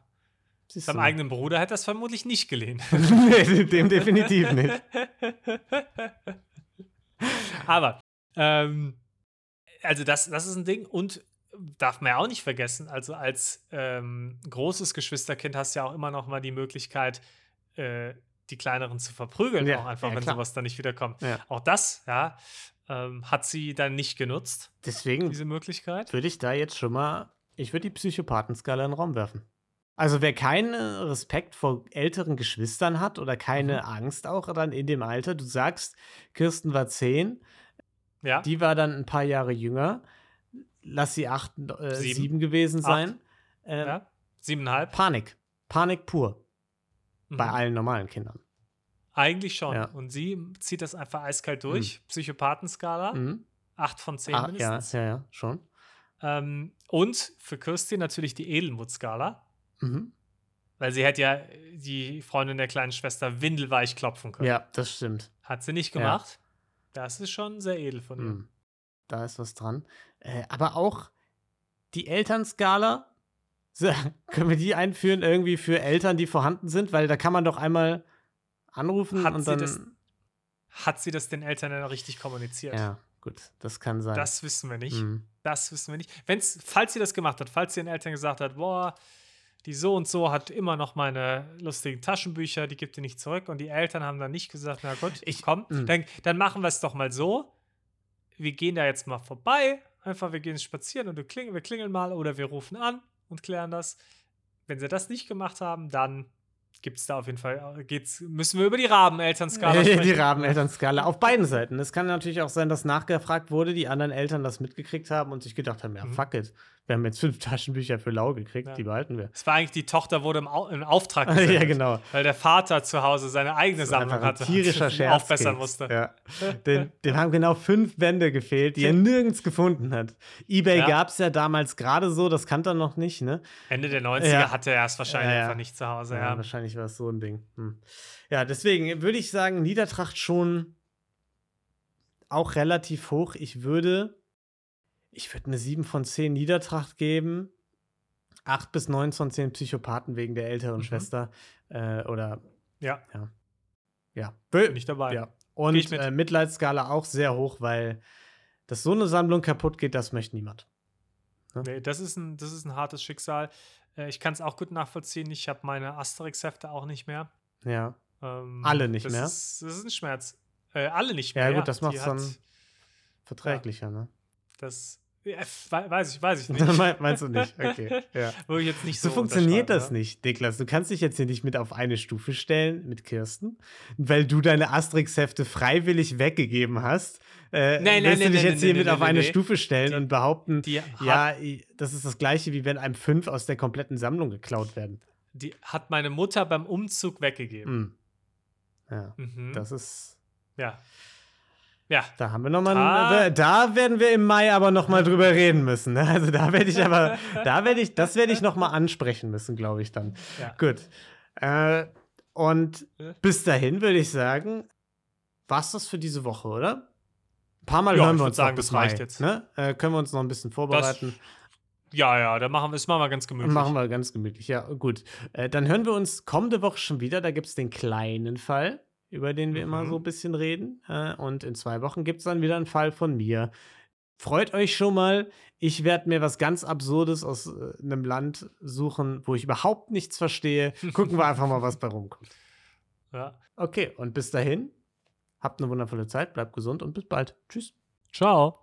Seinem du. eigenen Bruder hätte es vermutlich nicht geliehen. nee, dem definitiv nicht. Aber, ähm, also das, das ist ein Ding und darf man ja auch nicht vergessen, also als ähm, großes Geschwisterkind hast du ja auch immer noch mal die Möglichkeit, äh, die Kleineren zu verprügeln, Ja, auch einfach, ja, wenn klar. sowas dann nicht wiederkommt. Ja. Auch das, ja, ähm, hat sie dann nicht genutzt, Deswegen diese Möglichkeit. würde ich da jetzt schon mal, ich würde die Psychopathenskala in den Raum werfen. Also wer keinen Respekt vor älteren Geschwistern hat oder keine Mhm. Angst auch dann in dem Alter, du sagst, Kirsten war zehn, Ja, die war dann ein paar Jahre jünger, lass sie acht, äh, Sieben. sieben. gewesen sein. Äh, ja. Siebeneinhalb. Panik, Panik pur bei Mhm. allen normalen Kindern. Eigentlich schon. Ja. Und sie zieht das einfach eiskalt durch. Psychopathenskala, Mhm. acht von zehn Ah, ja, mindestens. ja, ja, schon. Ähm, und für Kirsty natürlich die Edelmut-Skala, Mhm. weil sie hätte ja die Freundin der kleinen Schwester windelweich klopfen können. Ja, das stimmt. Hat sie nicht Ja. gemacht. Das ist schon sehr edel von ihr. Mhm. Da ist was dran. Äh, aber auch die Elternskala, so, können wir die einführen irgendwie für Eltern, die vorhanden sind? Weil da kann man doch einmal anrufen Hat und sie dann. das- Hat sie das den Eltern dann richtig kommuniziert? ja, gut, das kann sein. Das wissen wir nicht. Mhm. Das wissen wir nicht. Wenn's, falls sie das gemacht hat, falls sie den Eltern gesagt hat, boah, die so und so hat immer noch meine lustigen Taschenbücher, die gibt ihr nicht zurück. Und die Eltern haben dann nicht gesagt, na gut, Ich- komm, mm. dann, dann machen wir es doch mal so. Wir gehen da jetzt mal vorbei. Einfach, wir gehen spazieren und du klingel, wir klingeln mal oder wir rufen an und klären das. Wenn sie das nicht gemacht haben, dann gibt es da auf jeden Fall, geht's, müssen wir über die Rabenelternskala die sprechen. Rabenelternskala. Auf beiden Seiten. Es kann natürlich auch sein, dass nachgefragt wurde, die anderen Eltern das mitgekriegt haben und sich gedacht haben: Ja, Mhm. fuck it. Wir haben jetzt fünf Taschenbücher für Lau gekriegt, Ja. die behalten wir. Es war eigentlich, die Tochter wurde im, Au im Auftrag ja, gesendet, genau. weil der Vater zu Hause seine eigene Sammlung ein hatte tierischer Scherz. aufbessern musste. Ja. Dem, dem haben genau fünf Bände gefehlt, die er nirgends gefunden hat. Ebay Ja. gab es ja damals gerade so, das kannte er noch nicht, ne? Ende der 90er Ja. hatte er es wahrscheinlich Ja, ja. einfach nicht zu Hause. Ja, Ja. wahrscheinlich war es so ein Ding. Hm. Ja, deswegen würde ich sagen, Niedertracht schon auch relativ hoch. Ich würde, ich würde eine 7 von 10 Niedertracht geben. 8 bis 9 von 10 Psychopathen wegen der älteren Mhm. Schwester. Äh, oder, ja, ja. bin ich dabei. ja. Und äh, Mitleidsskala auch sehr hoch, weil dass so eine Sammlung kaputt geht, das möchte niemand. Nee, das, ist ein, das ist ein hartes Schicksal. Äh, ich kann es auch gut nachvollziehen. Ich habe meine Asterix-Hefte auch nicht mehr. Ja. Ähm, Alle nicht das mehr? Ist, das ist ein Schmerz. Äh, alle nicht Ja, mehr. gut, das macht's Die dann Verträglicher, ne? Das ja, weiß ich, weiß ich nicht. Me- Meinst du nicht? Okay. Ja. Würde ich jetzt nicht So, so funktioniert das unterschreiben, nicht, Niklas. Du kannst dich jetzt hier nicht mit auf eine Stufe stellen mit Kirsten, weil du deine Asterix-Hefte freiwillig weggegeben hast. Äh, Nein, nein, willst du nein, dich nein, jetzt hier mit auf eine. Stufe stellen Die- und behaupten, ja, das ist das gleiche, wie wenn einem fünf aus der kompletten Sammlung geklaut werden. die hat meine Mutter beim Umzug weggegeben. Hm. Ja, Mhm. das ist. ja. Ja. Da haben wir noch mal, Ah. einen- da werden wir im Mai aber noch mal drüber reden müssen. ne? Also da werde ich aber, da werde ich, das werde ich noch mal ansprechen müssen, glaube ich dann. ja. Gut. Äh, und bis dahin würde ich sagen, war's das für diese Woche, oder? Ein paar Mal Ja, hören wir uns sagen, das reicht Mai, jetzt. Ne? Äh, können wir uns noch ein bisschen vorbereiten. Ja, ja, dann machen wir es machen wir ganz gemütlich. Machen wir ganz gemütlich. Ja, gut. Äh, dann hören wir uns kommende Woche schon wieder. Da gibt es den kleinen Fall, über den wir immer Mhm. so ein bisschen reden. Äh, und in zwei Wochen gibt es dann wieder einen Fall von mir. Freut euch schon mal. Ich werde mir was ganz Absurdes aus äh, einem Land suchen, wo ich überhaupt nichts verstehe. Gucken wir einfach mal, was bei rumkommt. Ja. Okay, und bis dahin, habt eine wundervolle Zeit, bleibt gesund und bis bald. Tschüss. Ciao.